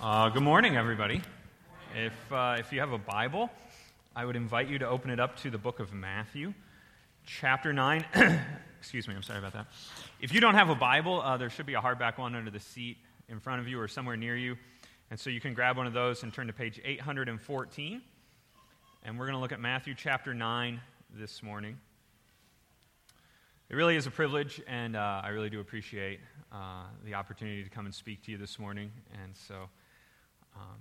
Uh, good morning, everybody. If, uh, if you have a Bible, I would invite you to open it up to the book of Matthew, chapter 9. Excuse me, I'm sorry about that. If you don't have a Bible, uh, there should be a hardback one under the seat in front of you or somewhere near you. And so you can grab one of those and turn to page 814. And we're going to look at Matthew chapter 9 this morning. It really is a privilege, and uh, I really do appreciate uh, the opportunity to come and speak to you this morning. And so um,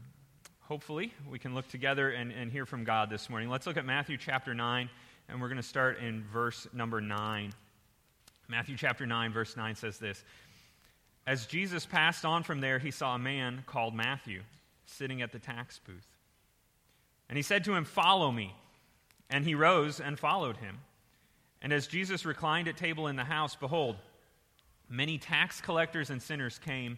hopefully, we can look together and, and hear from God this morning. Let's look at Matthew chapter 9, and we're going to start in verse number 9. Matthew chapter 9, verse 9 says this As Jesus passed on from there, he saw a man called Matthew sitting at the tax booth. And he said to him, Follow me. And he rose and followed him. And as Jesus reclined at table in the house, behold, many tax collectors and sinners came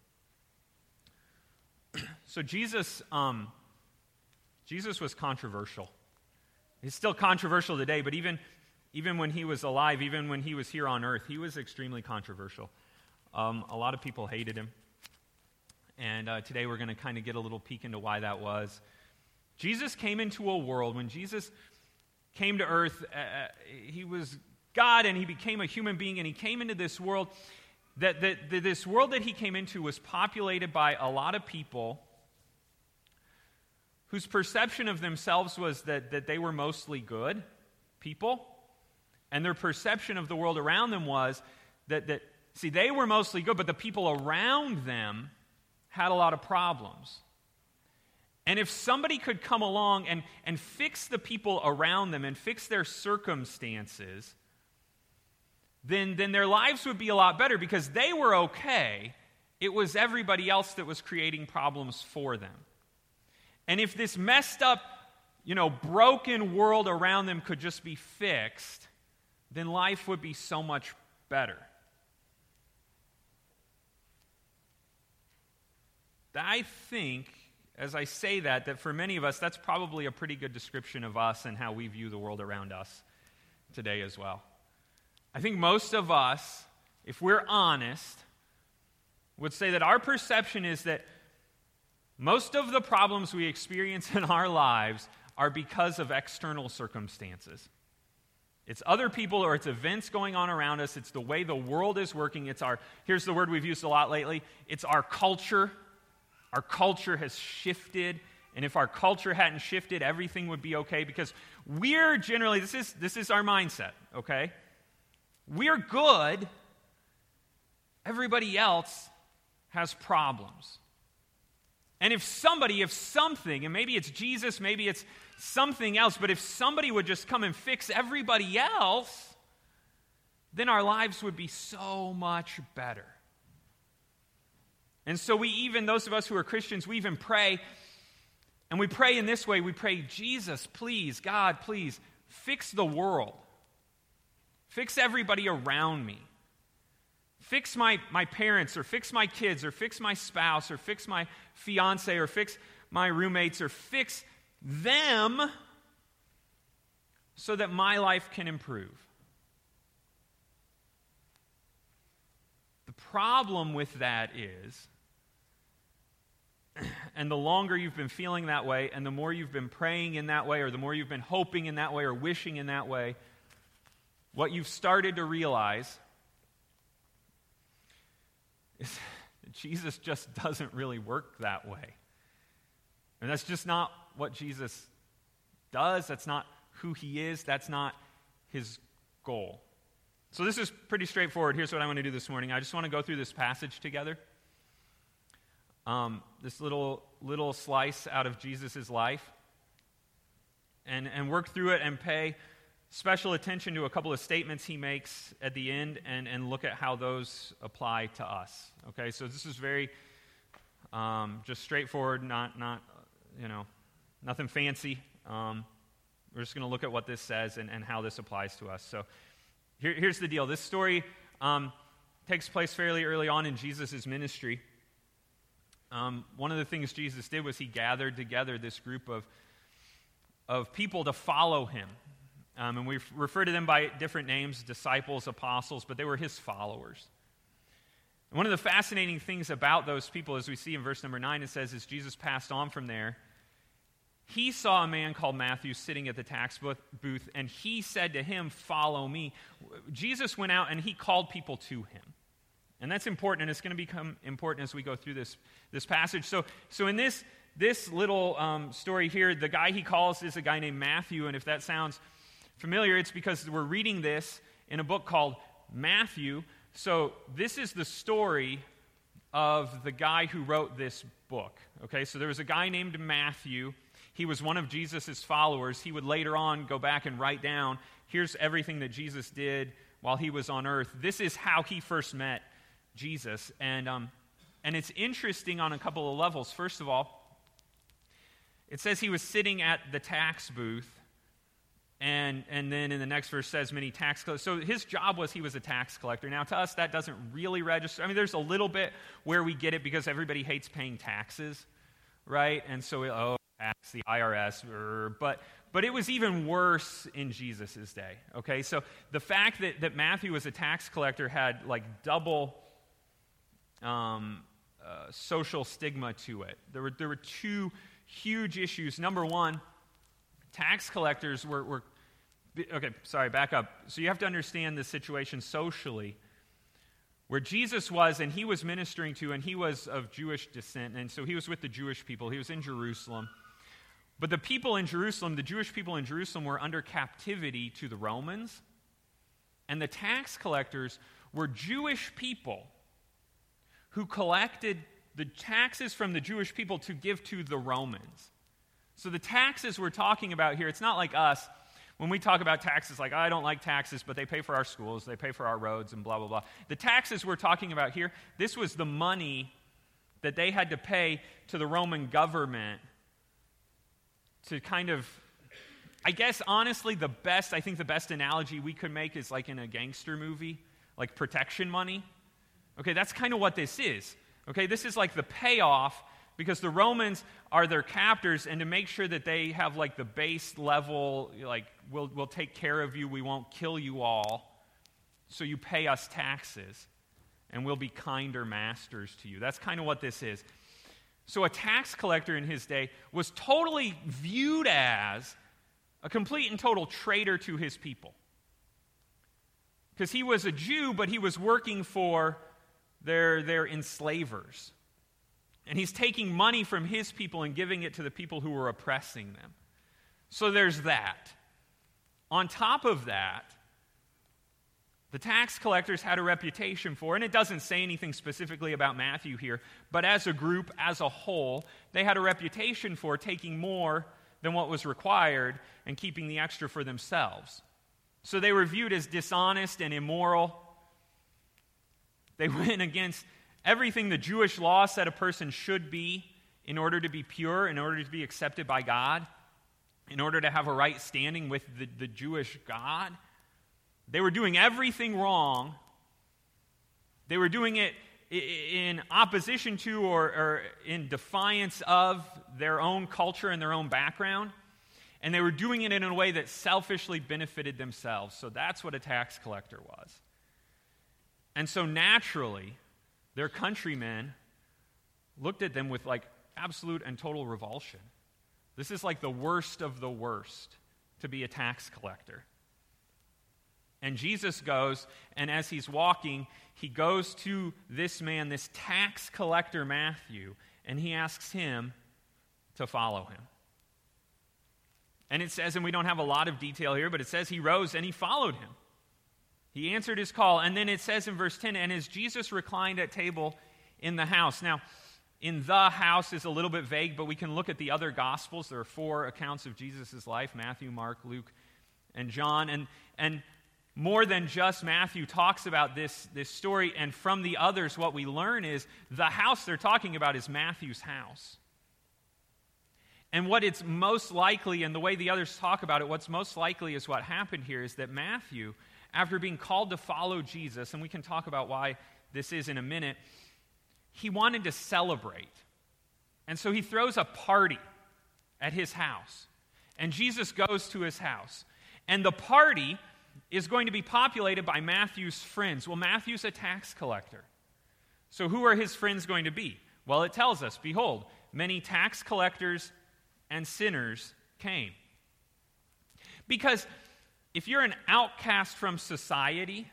So Jesus um, Jesus was controversial. He's still controversial today, but even, even when he was alive, even when he was here on earth, he was extremely controversial. Um, a lot of people hated him. And uh, today we're going to kind of get a little peek into why that was. Jesus came into a world, when Jesus came to earth, uh, uh he was God and he became a human being, and he came into this world. That, that, that this world that he came into was populated by a lot of people whose perception of themselves was that, that they were mostly good people, and their perception of the world around them was that, that, see, they were mostly good, but the people around them had a lot of problems. And if somebody could come along and, and fix the people around them and fix their circumstances, then, then their lives would be a lot better because they were okay. It was everybody else that was creating problems for them. And if this messed up, you know, broken world around them could just be fixed, then life would be so much better. I think, as I say that, that for many of us, that's probably a pretty good description of us and how we view the world around us today as well. I think most of us, if we're honest, would say that our perception is that most of the problems we experience in our lives are because of external circumstances. It's other people or it's events going on around us. It's the way the world is working. It's our, here's the word we've used a lot lately it's our culture. Our culture has shifted. And if our culture hadn't shifted, everything would be okay because we're generally, this is, this is our mindset, okay? We're good. Everybody else has problems. And if somebody, if something, and maybe it's Jesus, maybe it's something else, but if somebody would just come and fix everybody else, then our lives would be so much better. And so we even, those of us who are Christians, we even pray, and we pray in this way. We pray, Jesus, please, God, please, fix the world, fix everybody around me fix my, my parents or fix my kids or fix my spouse or fix my fiance or fix my roommates or fix them so that my life can improve. The problem with that is, and the longer you've been feeling that way, and the more you've been praying in that way, or the more you've been hoping in that way, or wishing in that way, what you've started to realize is Jesus just doesn't really work that way. And that's just not what Jesus does. That's not who he is. That's not his goal. So this is pretty straightforward. Here's what I want to do this morning. I just want to go through this passage together. Um, this little little slice out of Jesus' life. And, and work through it and pay special attention to a couple of statements he makes at the end and, and look at how those apply to us. Okay, so this is very um, just straightforward, not, not, you know, nothing fancy Um, we're just going to look at what this says and, and how this applies to us. So here, here's the deal this story um, takes place fairly early on in Jesus' ministry. Um, one of the things Jesus did was he gathered together this group of, of people to follow him. Um, and we refer to them by different names disciples, apostles, but they were his followers. And one of the fascinating things about those people, as we see in verse number 9, it says, as Jesus passed on from there, he saw a man called Matthew sitting at the tax booth, and he said to him, Follow me. Jesus went out and he called people to him. And that's important, and it's going to become important as we go through this, this passage. So, so in this, this little um, story here, the guy he calls is a guy named Matthew, and if that sounds familiar, it's because we're reading this in a book called Matthew. So, this is the story of the guy who wrote this book. Okay, so there was a guy named Matthew. He was one of Jesus' followers. He would later on go back and write down here's everything that Jesus did while he was on earth. This is how he first met Jesus. And, um, and it's interesting on a couple of levels. First of all, it says he was sitting at the tax booth and, and then in the next verse says many tax collectors. So his job was he was a tax collector. Now, to us, that doesn't really register. I mean, there's a little bit where we get it because everybody hates paying taxes, right? And so, we, oh, tax, the IRS. But, but it was even worse in Jesus' day, okay? So the fact that, that Matthew was a tax collector had like double um, uh, social stigma to it. There were, there were two huge issues. Number one, tax collectors were, were Okay, sorry, back up. So you have to understand the situation socially where Jesus was and he was ministering to, and he was of Jewish descent, and so he was with the Jewish people. He was in Jerusalem. But the people in Jerusalem, the Jewish people in Jerusalem, were under captivity to the Romans, and the tax collectors were Jewish people who collected the taxes from the Jewish people to give to the Romans. So the taxes we're talking about here, it's not like us when we talk about taxes, like, I don't like taxes, but they pay for our schools, they pay for our roads, and blah, blah, blah. The taxes we're talking about here, this was the money that they had to pay to the Roman government to kind of, I guess, honestly, the best, I think the best analogy we could make is like in a gangster movie, like protection money. Okay, that's kind of what this is. Okay, this is like the payoff because the Romans are their captors, and to make sure that they have like the base level, like, we'll, we'll take care of you, we won't kill you all, so you pay us taxes, and we'll be kinder masters to you. That's kind of what this is. So, a tax collector in his day was totally viewed as a complete and total traitor to his people. Because he was a Jew, but he was working for their, their enslavers. And he's taking money from his people and giving it to the people who were oppressing them. So there's that. On top of that, the tax collectors had a reputation for, and it doesn't say anything specifically about Matthew here, but as a group, as a whole, they had a reputation for taking more than what was required and keeping the extra for themselves. So they were viewed as dishonest and immoral. They went against everything the Jewish law said a person should be in order to be pure, in order to be accepted by God, in order to have a right standing with the, the Jewish God. They were doing everything wrong. They were doing it in opposition to or, or, in defiance of their own culture and their own background. And they were doing it in a way that selfishly benefited themselves. So that's what a tax collector was. And so naturally, their countrymen looked at them with like absolute and total revulsion. This is like the worst of the worst to be a tax collector. And Jesus goes, and as he's walking, he goes to this man, this tax collector Matthew, and he asks him to follow him. And it says, and we don't have a lot of detail here, but it says he rose and he followed him. He answered his call. And then it says in verse 10 and as Jesus reclined at table in the house. Now, in the house is a little bit vague, but we can look at the other gospels. There are four accounts of Jesus' life Matthew, Mark, Luke, and John. And, and more than just Matthew talks about this, this story. And from the others, what we learn is the house they're talking about is Matthew's house. And what it's most likely, and the way the others talk about it, what's most likely is what happened here is that Matthew, after being called to follow Jesus, and we can talk about why this is in a minute, he wanted to celebrate. And so he throws a party at his house. And Jesus goes to his house. And the party is going to be populated by Matthew's friends. Well, Matthew's a tax collector. So who are his friends going to be? Well, it tells us Behold, many tax collectors and sinners came. Because if you're an outcast from society,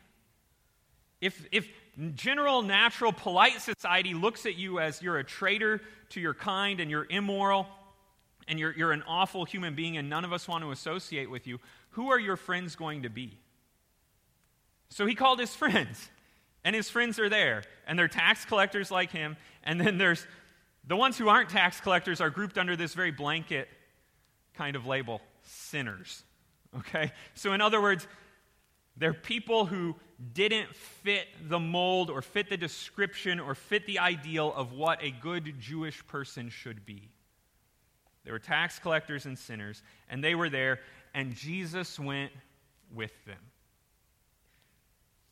if, if general, natural, polite society looks at you as you're a traitor to your kind and you're immoral and you're, you're an awful human being and none of us want to associate with you, who are your friends going to be? So he called his friends, and his friends are there, and they're tax collectors like him, and then there's the ones who aren't tax collectors are grouped under this very blanket kind of label sinners. Okay? So, in other words, they're people who didn't fit the mold or fit the description or fit the ideal of what a good Jewish person should be. They were tax collectors and sinners, and they were there, and Jesus went with them.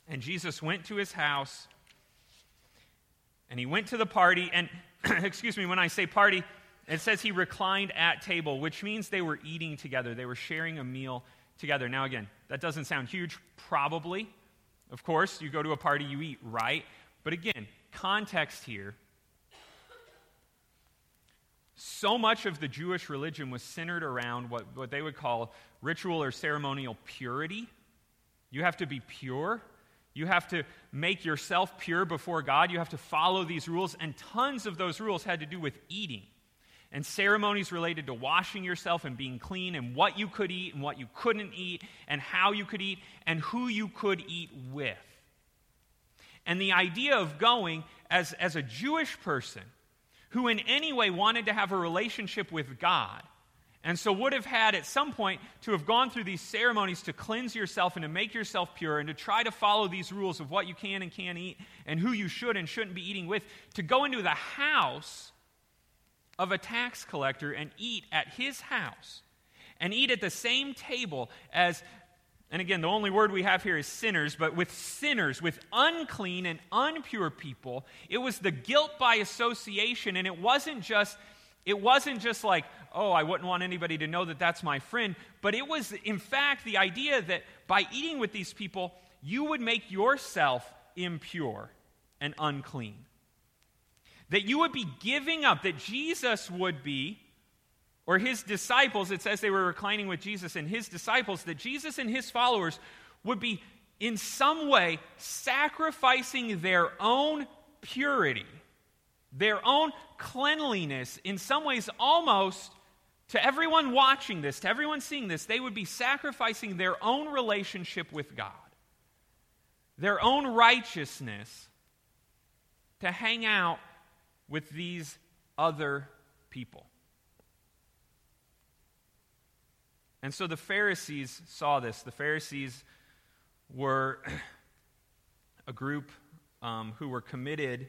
And Jesus went to his house, and he went to the party, and excuse me, when I say party, it says he reclined at table, which means they were eating together. They were sharing a meal together. Now, again, that doesn't sound huge, probably. Of course, you go to a party, you eat, right? But again, context here. So much of the Jewish religion was centered around what, what they would call ritual or ceremonial purity. You have to be pure. You have to make yourself pure before God. You have to follow these rules. And tons of those rules had to do with eating and ceremonies related to washing yourself and being clean and what you could eat and what you couldn't eat and how you could eat and who you could eat with. And the idea of going as, as a Jewish person who in any way wanted to have a relationship with God and so would have had at some point to have gone through these ceremonies to cleanse yourself and to make yourself pure and to try to follow these rules of what you can and can't eat and who you should and shouldn't be eating with to go into the house of a tax collector and eat at his house and eat at the same table as, and again, the only word we have here is sinners, but with sinners, with unclean and unpure people, it was the guilt by association, and it wasn't just. It wasn't just like, oh, I wouldn't want anybody to know that that's my friend, but it was, in fact, the idea that by eating with these people, you would make yourself impure and unclean. That you would be giving up, that Jesus would be, or his disciples, it says they were reclining with Jesus and his disciples, that Jesus and his followers would be in some way sacrificing their own purity, their own cleanliness, in some ways almost to everyone watching this, to everyone seeing this, they would be sacrificing their own relationship with God, their own righteousness to hang out with these other people. And so the Pharisees saw this. The Pharisees were a group um, who were committed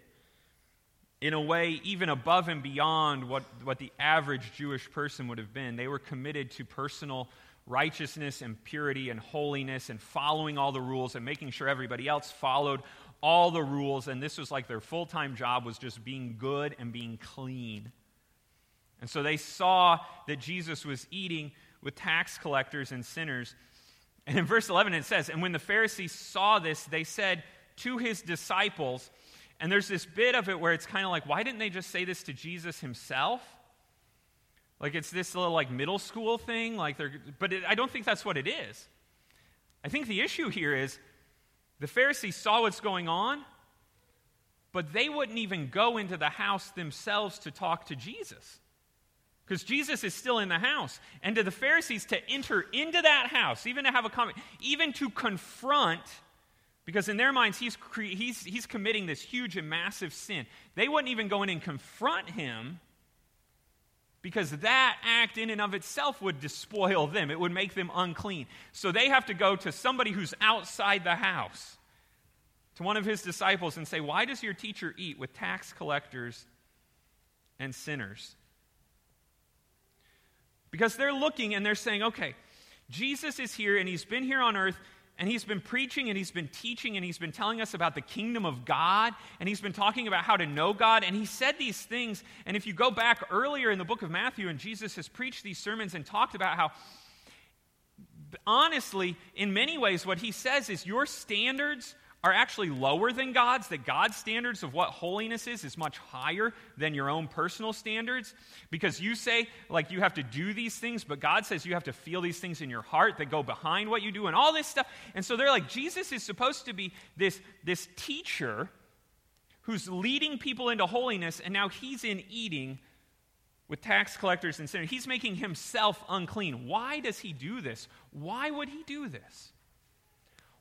in a way even above and beyond what, what the average Jewish person would have been. They were committed to personal righteousness and purity and holiness and following all the rules and making sure everybody else followed all the rules, and this was like their full time job was just being good and being clean. And so they saw that Jesus was eating with tax collectors and sinners. And in verse 11 it says, And when the Pharisees saw this, they said to his disciples, and there's this bit of it where it's kind of like, why didn't they just say this to Jesus himself? Like it's this little like middle school thing, like they're, but it, I don't think that's what it is. I think the issue here is the Pharisees saw what's going on, but they wouldn't even go into the house themselves to talk to Jesus. Because Jesus is still in the house. And to the Pharisees to enter into that house, even to have a comment, even to confront, because in their minds he's, he's, he's committing this huge and massive sin. They wouldn't even go in and confront him because that act in and of itself would despoil them, it would make them unclean. So they have to go to somebody who's outside the house, to one of his disciples, and say, Why does your teacher eat with tax collectors and sinners? Because they're looking and they're saying, okay, Jesus is here and he's been here on earth and he's been preaching and he's been teaching and he's been telling us about the kingdom of God and he's been talking about how to know God. And he said these things. And if you go back earlier in the book of Matthew, and Jesus has preached these sermons and talked about how, honestly, in many ways, what he says is your standards are actually lower than God's, that God's standards of what holiness is is much higher than your own personal standards. Because you say, like, you have to do these things, but God says you have to feel these things in your heart that go behind what you do and all this stuff. And so they're like, Jesus is supposed to be this, this teacher who's leading people into holiness, and now he's in eating with tax collectors and sinners. He's making himself unclean. Why does he do this? Why would he do this?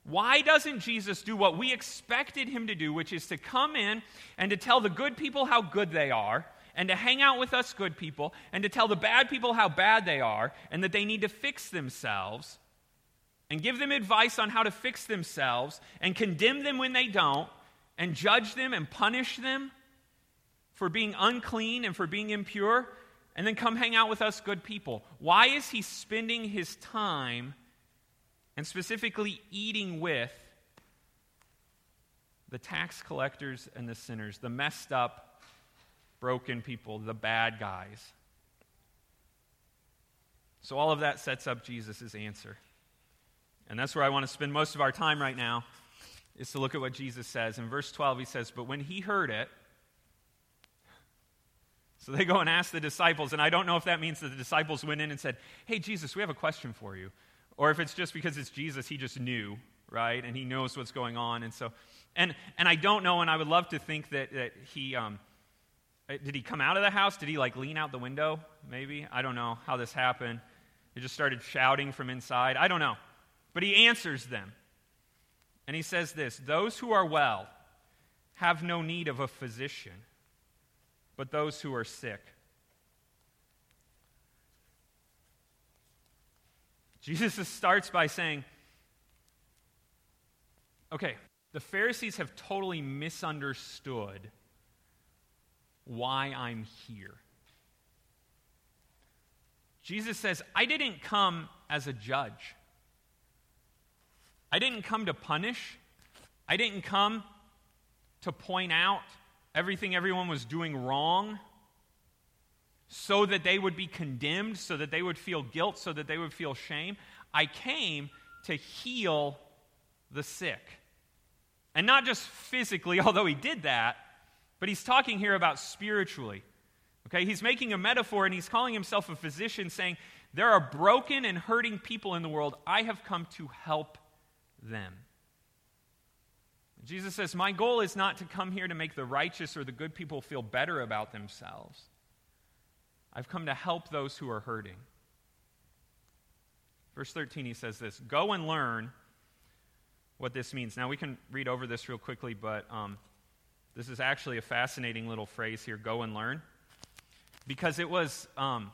Why doesn't Jesus do what we expected him to do, which is to come in and to tell the good people how good they are, and to hang out with us good people, and to tell the bad people how bad they are, and that they need to fix themselves, and give them advice on how to fix themselves, and condemn them when they don't, and judge them and punish them for being unclean and for being impure, and then come hang out with us good people? Why is he spending his time? And specifically eating with the tax collectors and the sinners, the messed up, broken people, the bad guys. So, all of that sets up Jesus' answer. And that's where I want to spend most of our time right now, is to look at what Jesus says. In verse 12, he says, But when he heard it, so they go and ask the disciples, and I don't know if that means that the disciples went in and said, Hey, Jesus, we have a question for you. Or if it's just because it's Jesus, he just knew, right? And he knows what's going on. And so, and, and I don't know, and I would love to think that, that he, um, uh, did he come out of the house? Did he like lean out the window? Maybe? I don't know how this happened. He just started shouting from inside. I don't know. But he answers them. And he says this Those who are well have no need of a physician, but those who are sick. Jesus starts by saying, okay, the Pharisees have totally misunderstood why I'm here. Jesus says, I didn't come as a judge. I didn't come to punish. I didn't come to point out everything everyone was doing wrong so that they would be condemned, so that they would feel guilt, so that they would feel shame. I came to heal the sick. And not just physically, although he did that, but he's talking here about spiritually. Okay, he's making a metaphor and he's calling himself a physician, saying, There are broken and hurting people in the world. I have come to help them. Jesus says, My goal is not to come here to make the righteous or the good people feel better about themselves. I've come to help those who are hurting. Verse 13, he says this Go and learn what this means. Now, we can read over this real quickly, but um, this is actually a fascinating little phrase here go and learn. Because it was, um,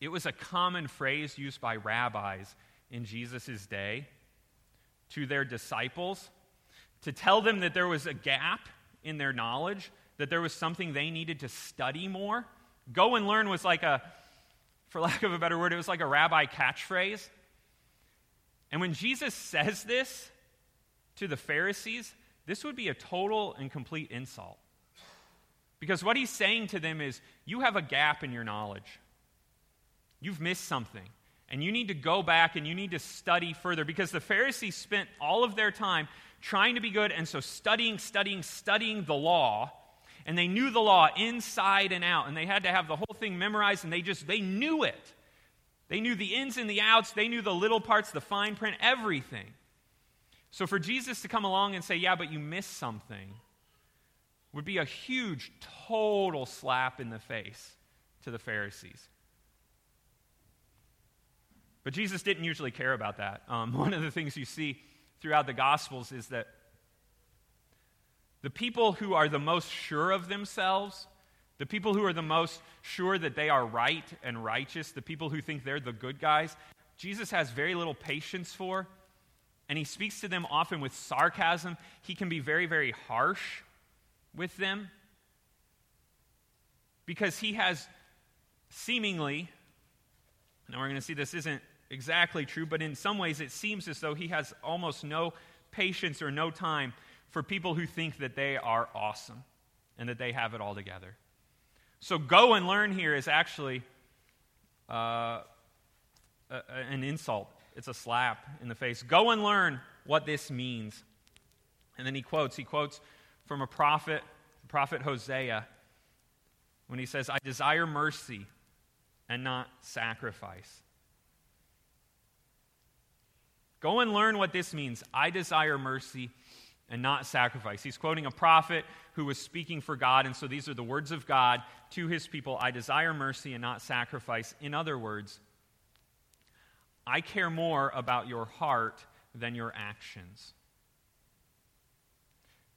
it was a common phrase used by rabbis in Jesus' day to their disciples to tell them that there was a gap in their knowledge, that there was something they needed to study more. Go and learn was like a, for lack of a better word, it was like a rabbi catchphrase. And when Jesus says this to the Pharisees, this would be a total and complete insult. Because what he's saying to them is, you have a gap in your knowledge. You've missed something. And you need to go back and you need to study further. Because the Pharisees spent all of their time trying to be good, and so studying, studying, studying the law and they knew the law inside and out and they had to have the whole thing memorized and they just they knew it. They knew the ins and the outs. They knew the little parts the fine print everything. So for jesus to come along and say yeah but you missed something would be a huge total slap in the face to the pharisees. But jesus didn't usually care about that. Um, one of the things you see throughout the gospels is that the people who are the most sure of themselves, the people who are the most sure that they are right and righteous, the people who think they're the good guys, Jesus has very little patience for. And he speaks to them often with sarcasm. He can be very, very harsh with them because he has seemingly Now we're going to see this isn't exactly true, but in some ways it seems as though he has almost no patience or no time for people who think that they are awesome and that they have it all together. So, go and learn here is actually uh, a, an insult. It's a slap in the face. Go and learn what this means. And then he quotes, he quotes from a prophet, prophet Hosea, when he says, I desire mercy and not sacrifice. Go and learn what this means. I desire mercy and not sacrifice. He's quoting a prophet who was speaking for God, and so these are the words of God to his people I desire mercy and not sacrifice. In other words, I care more about your heart than your actions.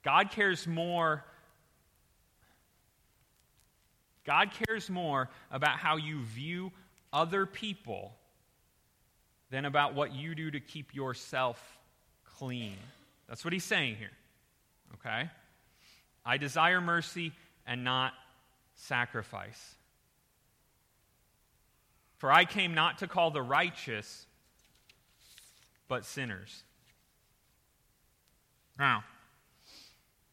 God cares more. God cares more about how you view other people than about what you do to keep yourself clean. That's what he's saying here. Okay? I desire mercy and not sacrifice. For I came not to call the righteous, but sinners. Now,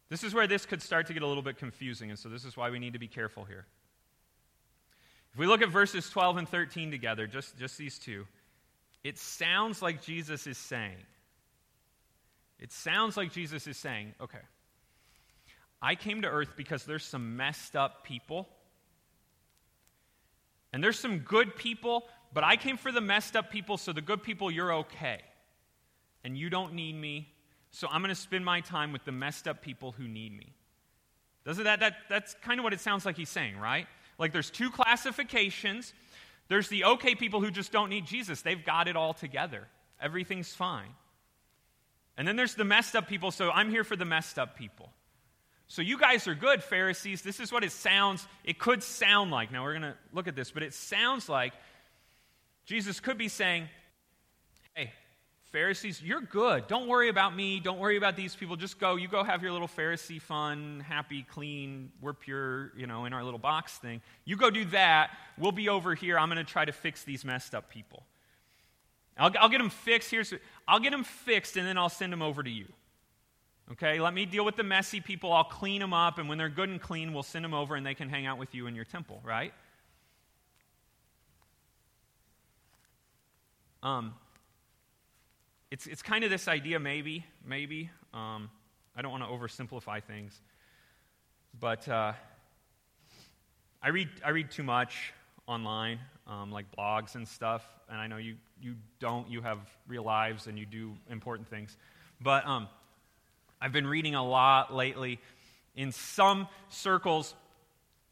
this is where this could start to get a little bit confusing, and so this is why we need to be careful here. If we look at verses 12 and 13 together, just, just these two, it sounds like Jesus is saying, it sounds like Jesus is saying, okay, I came to earth because there's some messed up people. And there's some good people, but I came for the messed up people, so the good people, you're okay. And you don't need me, so I'm going to spend my time with the messed up people who need me. Doesn't that, that that's kind of what it sounds like he's saying, right? Like there's two classifications. There's the okay people who just don't need Jesus. They've got it all together. Everything's fine. And then there's the messed up people, so I'm here for the messed up people. So you guys are good, Pharisees. This is what it sounds, it could sound like. Now we're going to look at this, but it sounds like Jesus could be saying, Hey, Pharisees, you're good. Don't worry about me. Don't worry about these people. Just go. You go have your little Pharisee fun, happy, clean, we're pure, you know, in our little box thing. You go do that. We'll be over here. I'm going to try to fix these messed up people. I'll, I'll get them fixed. Here's, I'll get them fixed, and then I'll send them over to you. Okay, let me deal with the messy people. I'll clean them up, and when they're good and clean, we'll send them over and they can hang out with you in your temple, right? Um, it's, it's kind of this idea, maybe, maybe. Um, I don't want to oversimplify things. But uh, I, read, I read too much online, um, like blogs and stuff, and I know you, you don't. You have real lives and you do important things. But um, I've been reading a lot lately. In some circles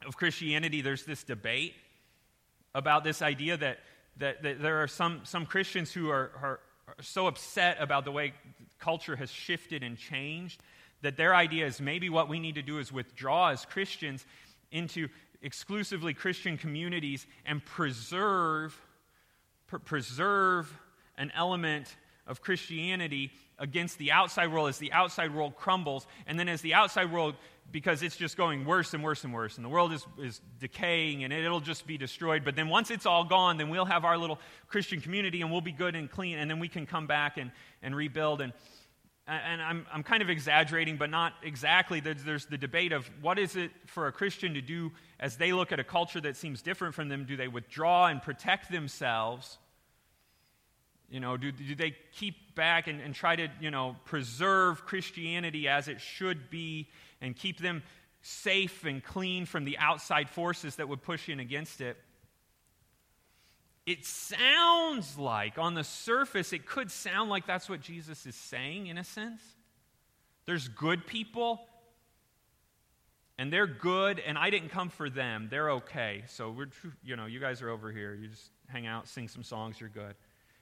of Christianity, there's this debate about this idea that, that, that there are some, some Christians who are, are, are so upset about the way culture has shifted and changed that their idea is maybe what we need to do is withdraw as Christians into exclusively Christian communities and preserve, pr- preserve an element of Christianity against the outside world as the outside world crumbles. And then as the outside world, because it's just going worse and worse and worse, and the world is, is decaying and it'll just be destroyed. But then once it's all gone, then we'll have our little Christian community and we'll be good and clean, and then we can come back and, and rebuild. And, and I'm, I'm kind of exaggerating, but not exactly. There's, there's the debate of what is it for a Christian to do as they look at a culture that seems different from them? Do they withdraw and protect themselves? You know, do, do they keep back and, and try to, you know, preserve Christianity as it should be and keep them safe and clean from the outside forces that would push in against it? It sounds like, on the surface, it could sound like that's what Jesus is saying in a sense. There's good people, and they're good, and I didn't come for them. They're okay. So, we're, you know, you guys are over here. You just hang out, sing some songs, you're good.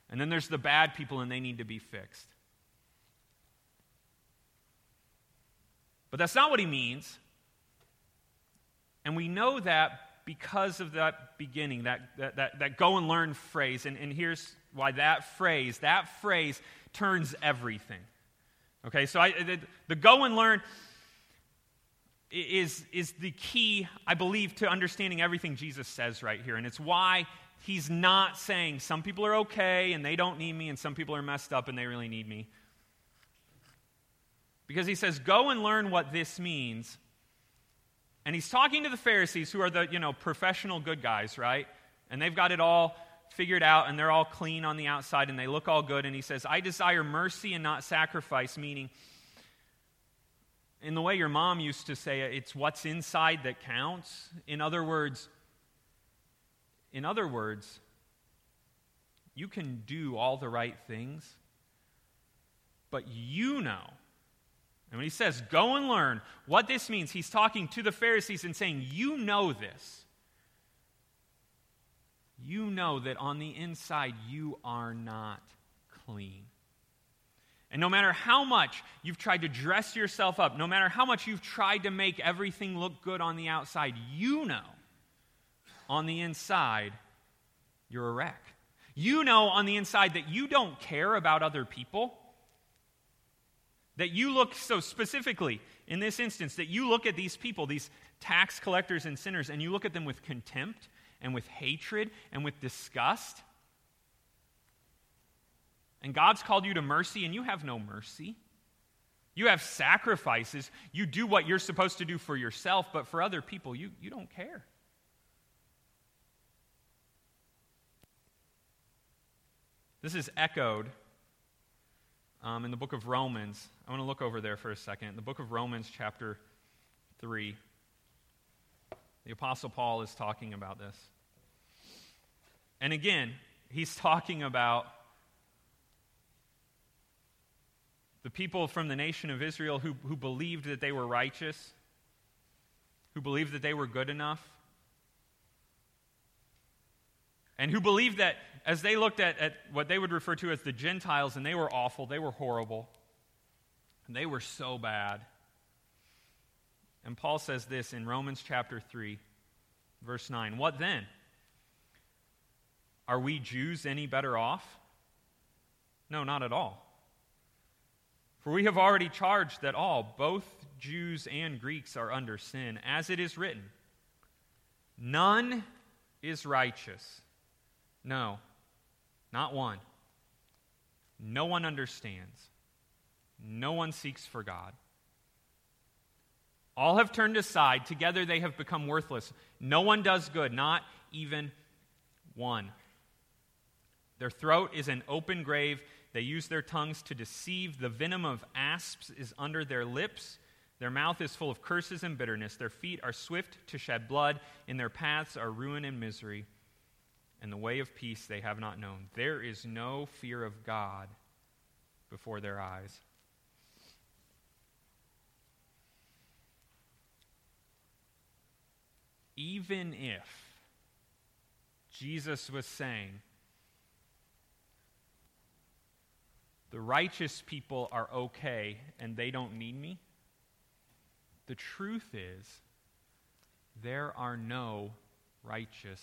And then there's the bad people, and they need to be fixed. But that's not what he means. And we know that because of that beginning, that, that, that, that, go and learn phrase. And, and here's why that phrase, that phrase turns everything. Okay, so I, the, the go and learn is, is the key, I believe, to understanding everything Jesus says right here. And it's why he's not saying some people are okay and they don't need me, and some people are messed up and they really need me. Because he says, Go and learn what this means. And he's talking to the Pharisees, who are the, you know, professional good guys, right? And they've got it all figured out and they're all clean on the outside and they look all good. And he says, I desire mercy and not sacrifice, meaning, in the way your mom used to say it, it's what's inside that counts. In other words, in other words, you can do all the right things, but you know. And when he says, go and learn, what this means, he's talking to the Pharisees and saying, You know this you know that on the inside you are not clean. And no matter how much you've tried to dress yourself up, no matter how much you've tried to make everything look good on the outside, you know on the inside you're a wreck. You know on the inside that you don't care about other people. That you look so specifically in this instance, that you look at these people, these tax collectors and sinners, and you look at them with contempt and with hatred and with disgust. And God's called you to mercy, and you have no mercy. You have sacrifices. You do what you're supposed to do for yourself, but for other people, you, you don't care. This is echoed um, in the book of Romans. I want to look over there for a second. The book of Romans, chapter 3. The Apostle Paul is talking about this. And again, he's talking about the people from the nation of Israel who, who believed that they were righteous, who believed that they were good enough, and who believed that as they looked at, at what they would refer to as the Gentiles, and they were awful, they were horrible, and they were so bad. And Paul says this in Romans chapter 3, verse 9 What then? Are we Jews any better off? No, not at all. For we have already charged that all, both Jews and Greeks, are under sin, as it is written None is righteous. No, not one. No one understands. No one seeks for God. All have turned aside. Together they have become worthless. No one does good, not even one. Their throat is an open grave. They use their tongues to deceive. The venom of asps is under their lips. Their mouth is full of curses and bitterness. Their feet are swift to shed blood. In their paths are ruin and misery. And the way of peace they have not known. There is no fear of God before their eyes. Even if Jesus was saying, the righteous people are okay and they don't need me. The truth is, there are no righteous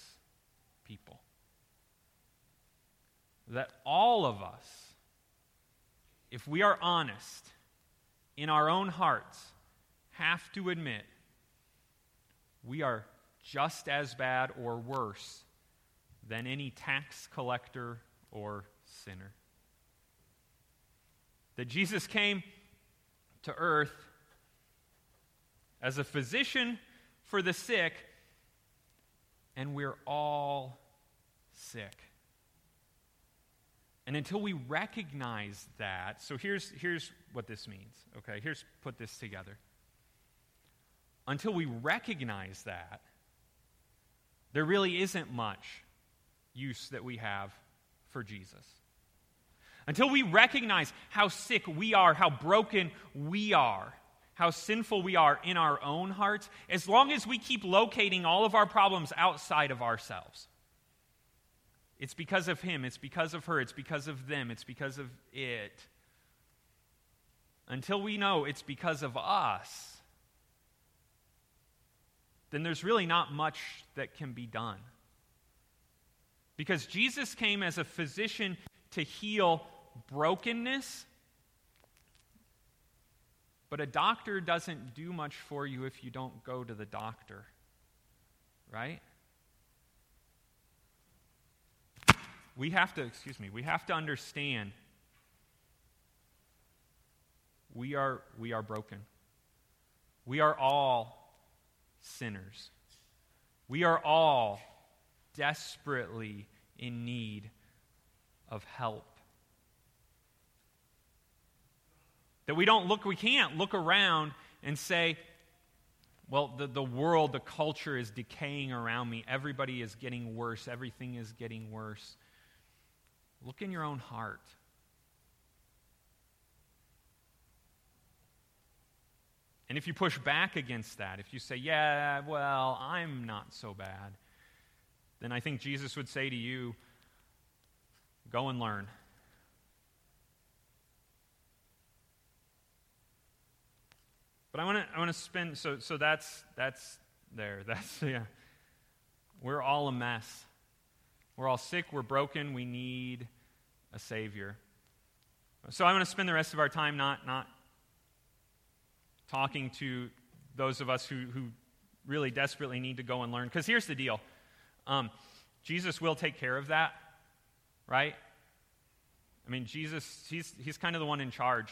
people. That all of us, if we are honest in our own hearts, have to admit we are just as bad or worse than any tax collector or sinner that Jesus came to earth as a physician for the sick, and we're all sick. And until we recognize that, so here's, here's what this means, okay? Here's put this together. Until we recognize that, there really isn't much use that we have for Jesus. Until we recognize how sick we are, how broken we are, how sinful we are in our own hearts, as long as we keep locating all of our problems outside of ourselves. It's because of him, it's because of her, it's because of them, it's because of it. Until we know it's because of us, then there's really not much that can be done. Because Jesus came as a physician to heal brokenness. But a doctor doesn't do much for you if you don't go to the doctor, right? We have to, excuse me, we have to understand we are, we are broken. We are all sinners. We are all desperately in need of help. That we don't look, we can't look around and say, well, the, the world, the culture is decaying around me. Everybody is getting worse. Everything is getting worse. Look in your own heart. And if you push back against that, if you say, yeah, well, I'm not so bad, then I think Jesus would say to you, go and learn. But I want to I want to spend so so that's that's there. That's yeah. We're all a mess. We're all sick, we're broken, we need a savior. So I want to spend the rest of our time not not talking to those of us who, who really desperately need to go and learn. Because here's the deal um, Jesus will take care of that, right? I mean, Jesus, he's, he's kind of the one in charge.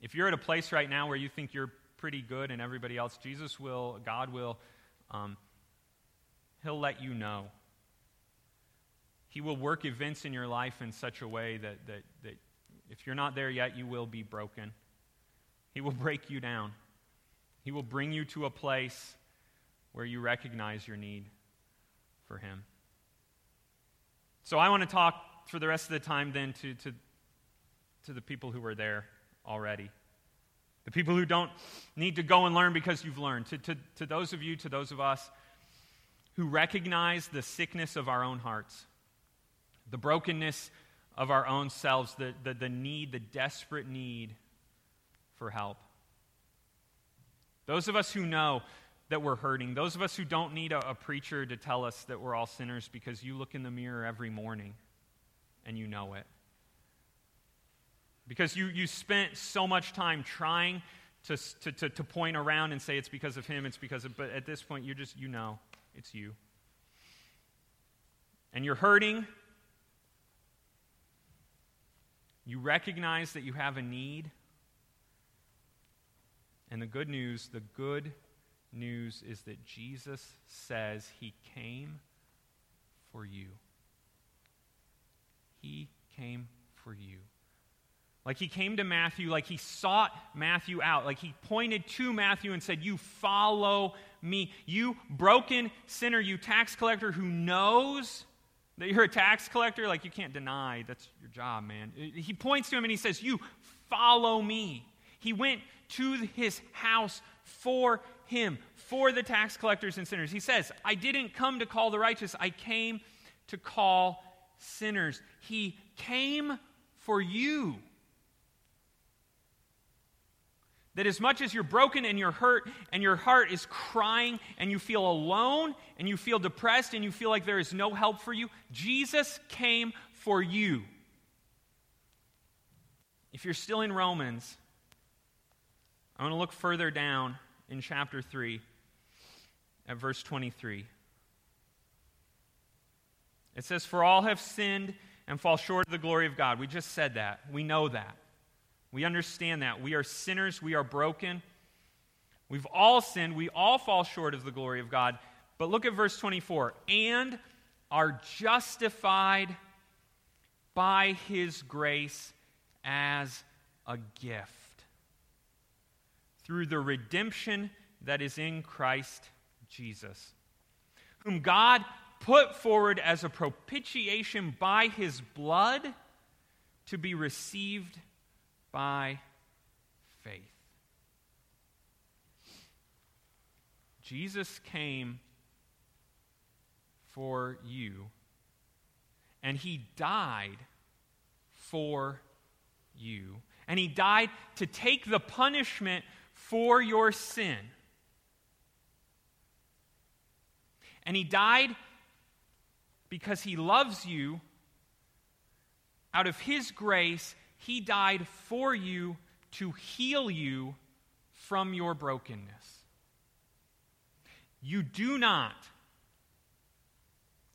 If you're at a place right now where you think you're pretty good and everybody else, Jesus will, God will, um, He'll let you know. He will work events in your life in such a way that, that, that if you're not there yet, you will be broken. He will break you down. He will bring you to a place where you recognize your need for Him. So I want to talk for the rest of the time then to, to, to the people who are there already. The people who don't need to go and learn because you've learned. To, to, to those of you, to those of us who recognize the sickness of our own hearts, the brokenness of our own selves, the, the, the need, the desperate need for help. Those of us who know that we're hurting, those of us who don't need a, a, preacher to tell us that we're all sinners because you look in the mirror every morning and you know it. Because you, you spent so much time trying to, to, to, to point around and say it's because of him, it's because of, but at this point, you're just, you know, it's you. And you're hurting. You recognize that you have a need. And the good news, the good news is that Jesus says he came for you. He came for you. Like he came to Matthew, like he sought Matthew out, like he pointed to Matthew and said, You follow me. You broken sinner, you tax collector who knows that you're a tax collector, like you can't deny that's your job, man. He points to him and he says, You follow me. He went to his house for him, for the tax collectors and sinners. He says, I didn't come to call the righteous, I came to call sinners. He came for you. That as much as you're broken and you're hurt and your heart is crying and you feel alone and you feel depressed and you feel like there is no help for you, Jesus came for you. If you're still in Romans, I want to look further down in chapter 3 at verse 23. It says, For all have sinned and fall short of the glory of God. We just said that. We know that. We understand that. We are sinners. We are broken. We've all sinned. We all fall short of the glory of God. But look at verse 24. And are justified by his grace as a gift through the redemption that is in Christ Jesus, whom God put forward as a propitiation by his blood to be received by faith. Jesus came for you, and he died for you. And he died to take the punishment for your sin. And he died because he loves you. Out of his grace, he died for you to heal you from your brokenness. You do not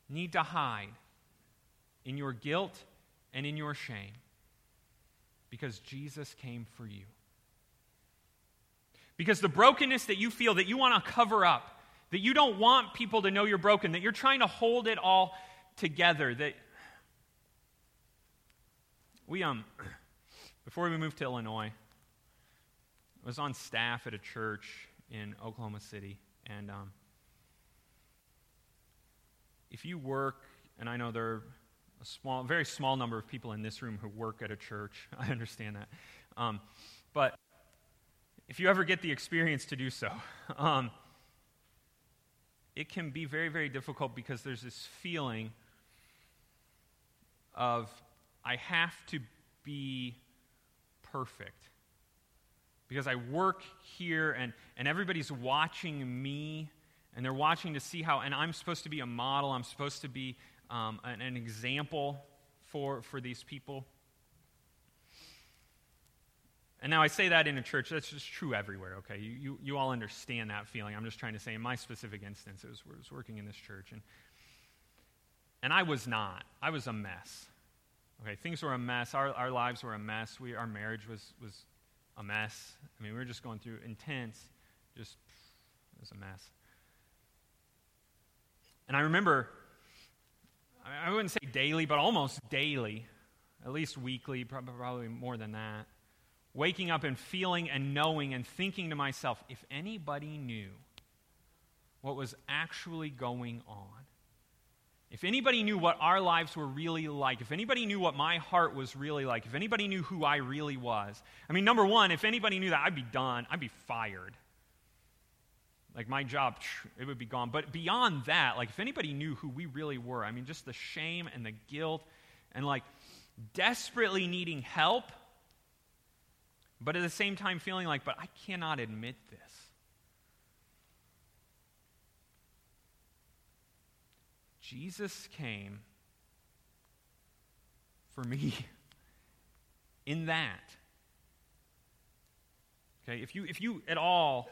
need to hide in your guilt and in your shame because Jesus came for you. Because the brokenness that you feel that you want to cover up, that you don't want people to know you're broken, that you're trying to hold it all together, that we um before we moved to Illinois, I was on staff at a church in Oklahoma City, and um, if you work, and I know there are a small, very small number of people in this room who work at a church. I understand that, um, but if you ever get the experience to do so, um, it can be very, very difficult because there's this feeling of I have to be perfect. Because I work here and, and everybody's watching me and they're watching to see how, and I'm supposed to be a model, I'm supposed to be um, an, an example for, for these people. And now I say that in a church, that's just true everywhere, okay? You, you, you all understand that feeling. I'm just trying to say, in my specific instance, it was, I was working in this church, and, and I was not. I was a mess. Okay, things were a mess. Our, our lives were a mess. We, our marriage was, was a mess. I mean, we were just going through intense, just, it was a mess. And I remember, I wouldn't say daily, but almost daily, at least weekly, probably more than that, waking up and feeling and knowing and thinking to myself, if anybody knew what was actually going on, if anybody knew what our lives were really like, if anybody knew what my heart was really like, if anybody knew who I really was, I mean, number one, if anybody knew that, I'd be done. I'd be fired. Like my job, it would be gone. But beyond that, like if anybody knew who we really were, I mean, just the shame and the guilt and like desperately needing help, but at the same time feeling like, but I cannot admit this. Jesus came for me in that. Okay, if you, if you at all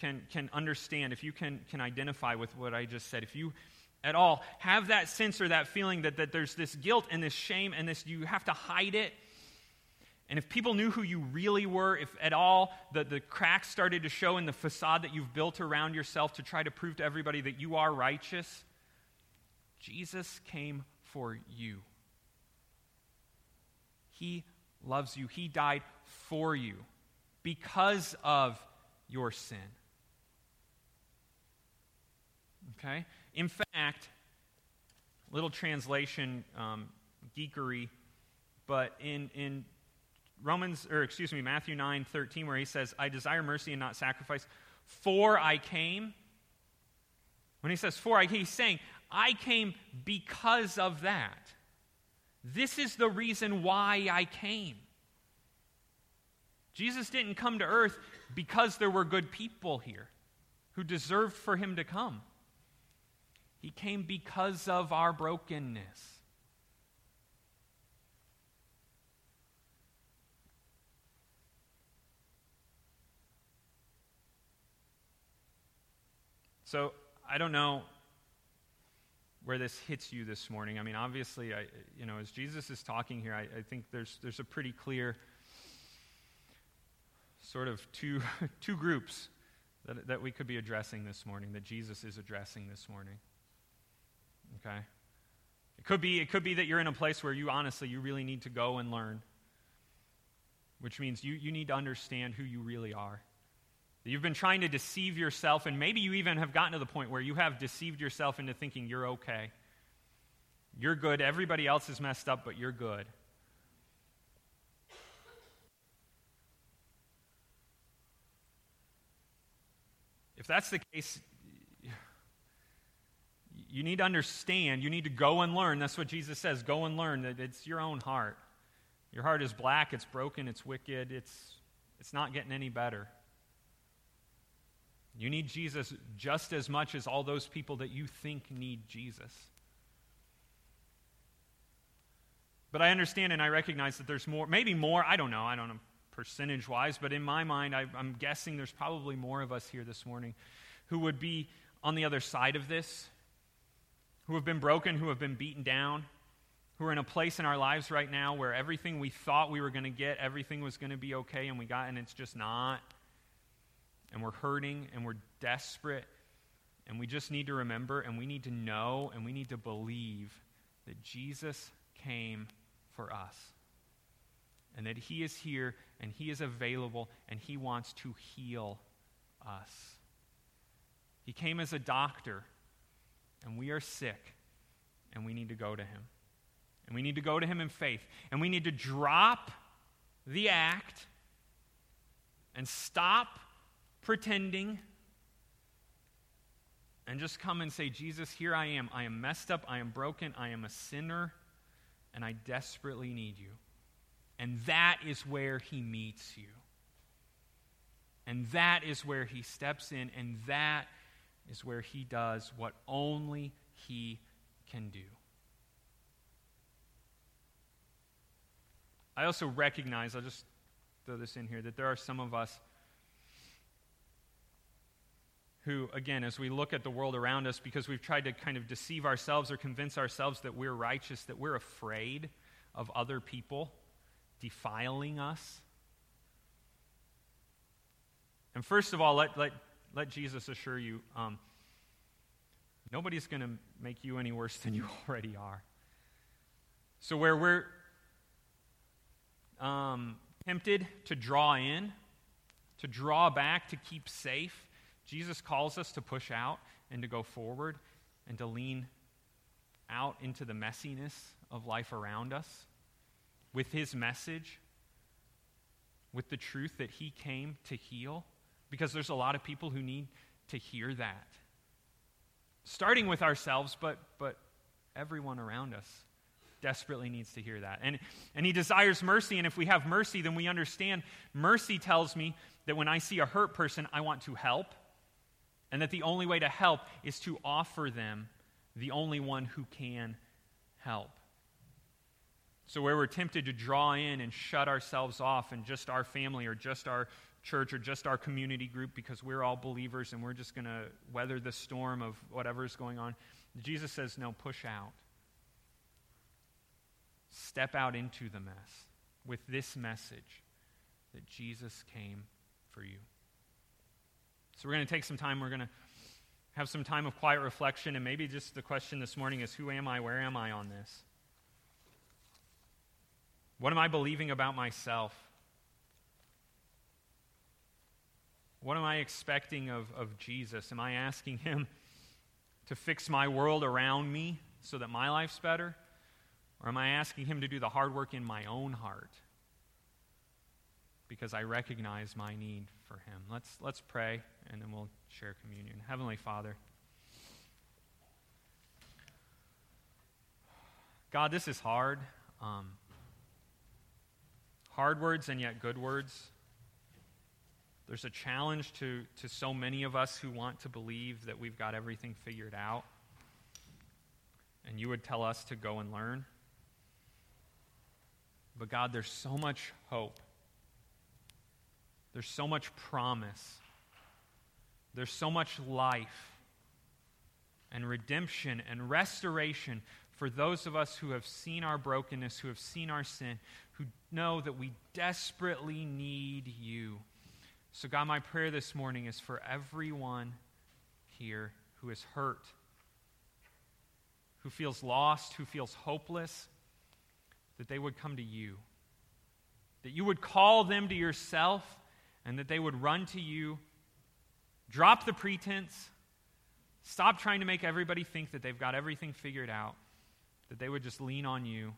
can, can understand, if you can, can identify with what I just said, if you at all have that sense or that feeling that, that there's this guilt and this shame and this, you have to hide it. And if people knew who you really were, if at all the, the cracks started to show in the facade that you've built around yourself to try to prove to everybody that you are righteous, Jesus came for you. He loves you. He died for you because of your sin. Okay? In fact, little translation um, geekery, but in, in Romans, or excuse me, Matthew 9 13, where he says, I desire mercy and not sacrifice, for I came. When he says for I, he's saying, I came because of that. This is the reason why I came. Jesus didn't come to earth because there were good people here who deserved for him to come. He came because of our brokenness. So, I don't know where this hits you this morning. I mean, obviously, I, you know, as Jesus is talking here, I, I think there's, there's a pretty clear sort of two, two groups that, that we could be addressing this morning, that Jesus is addressing this morning. Okay? It could be, it could be that you're in a place where you honestly, you really need to go and learn, which means you, you need to understand who you really are. You've been trying to deceive yourself, and maybe you even have gotten to the point where you have deceived yourself into thinking you're okay. You're good. Everybody else is messed up, but you're good. If that's the case, you need to understand. You need to go and learn. That's what Jesus says go and learn that it's your own heart. Your heart is black, it's broken, it's wicked, it's, it's not getting any better. You need Jesus just as much as all those people that you think need Jesus. But I understand and I recognize that there's more, maybe more, I don't know, I don't know percentage wise, but in my mind, I, am guessing there's probably more of us here this morning who would be on the other side of this, who have been broken, who have been beaten down, who are in a place in our lives right now where everything we thought we were going to get, everything was going to be okay, and we got, and it's just not. And we're hurting and we're desperate. And we just need to remember and we need to know and we need to believe that Jesus came for us. And that He is here and He is available and He wants to heal us. He came as a doctor, and we are sick, and we need to go to Him. And we need to go to Him in faith. And we need to drop the act and stop pretending and just come and say, Jesus, here I am. I am messed up. I am broken. I am a sinner. And I desperately need you. And that is where he meets you. And that is where he steps in. And that is where he does what only he can do. I also recognize, I'll just throw this in here, that there are some of us who, again, as we look at the world around us, because we've tried to kind of deceive ourselves or convince ourselves that we're righteous, that we're afraid of other people defiling us. And first of all, let, let, let Jesus assure you um, nobody's going to make you any worse than you already are. So, where we're um, tempted to draw in, to draw back, to keep safe, Jesus calls us to push out and to go forward and to lean out into the messiness of life around us with his message, with the truth that he came to heal, because there's a lot of people who need to hear that. Starting with ourselves, but, but everyone around us desperately needs to hear that. And, and he desires mercy, and if we have mercy, then we understand mercy tells me that when I see a hurt person, I want to help and that the only way to help is to offer them the only one who can help. So, where we're tempted to draw in and shut ourselves off and just our family or just our church or just our community group because we're all believers and we're just going to weather the storm of whatever's going on, Jesus says, no, push out. Step out into the mess with this message that Jesus came for you. So we're going to take some time. We're going to have some time of quiet reflection. And maybe just the question this morning is who am I? Where am I on this? What am I believing about myself? What am I expecting of, of Jesus? Am I asking Him to fix my world around me so that my life's better? Or am I asking Him to do the hard work in my own heart because I recognize my need for him. Let's, let's pray, and then we'll share communion. Heavenly Father, God, this is hard. Um, hard words and yet good words. There's a challenge to, to so many of us who want to believe that we've got everything figured out. And you would tell us to go and learn. But God, there's so much hope there's so much promise. There's so much life and redemption and restoration for those of us who have seen our brokenness, who have seen our sin, who know that we desperately need you. So, God, my prayer this morning is for everyone here who is hurt, who feels lost, who feels hopeless, that they would come to you, that you would call them to yourself and that they would run to you, drop the pretense, stop trying to make everybody think that they've got everything figured out, that they would just lean on you,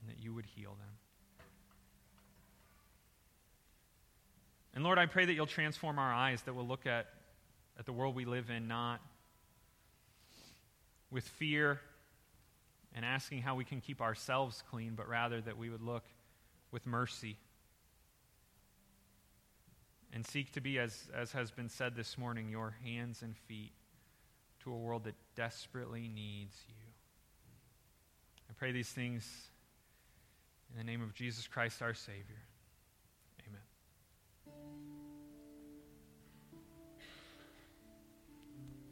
and that you would heal them. And Lord, I pray that you'll transform our eyes, that we'll look at, at the world we live in not with fear and asking how we can keep ourselves clean, but rather that we would look with mercy and seek to be, as, as has been said this morning, your hands and feet to a world that desperately needs you. I pray these things in the name of Jesus Christ, our Savior.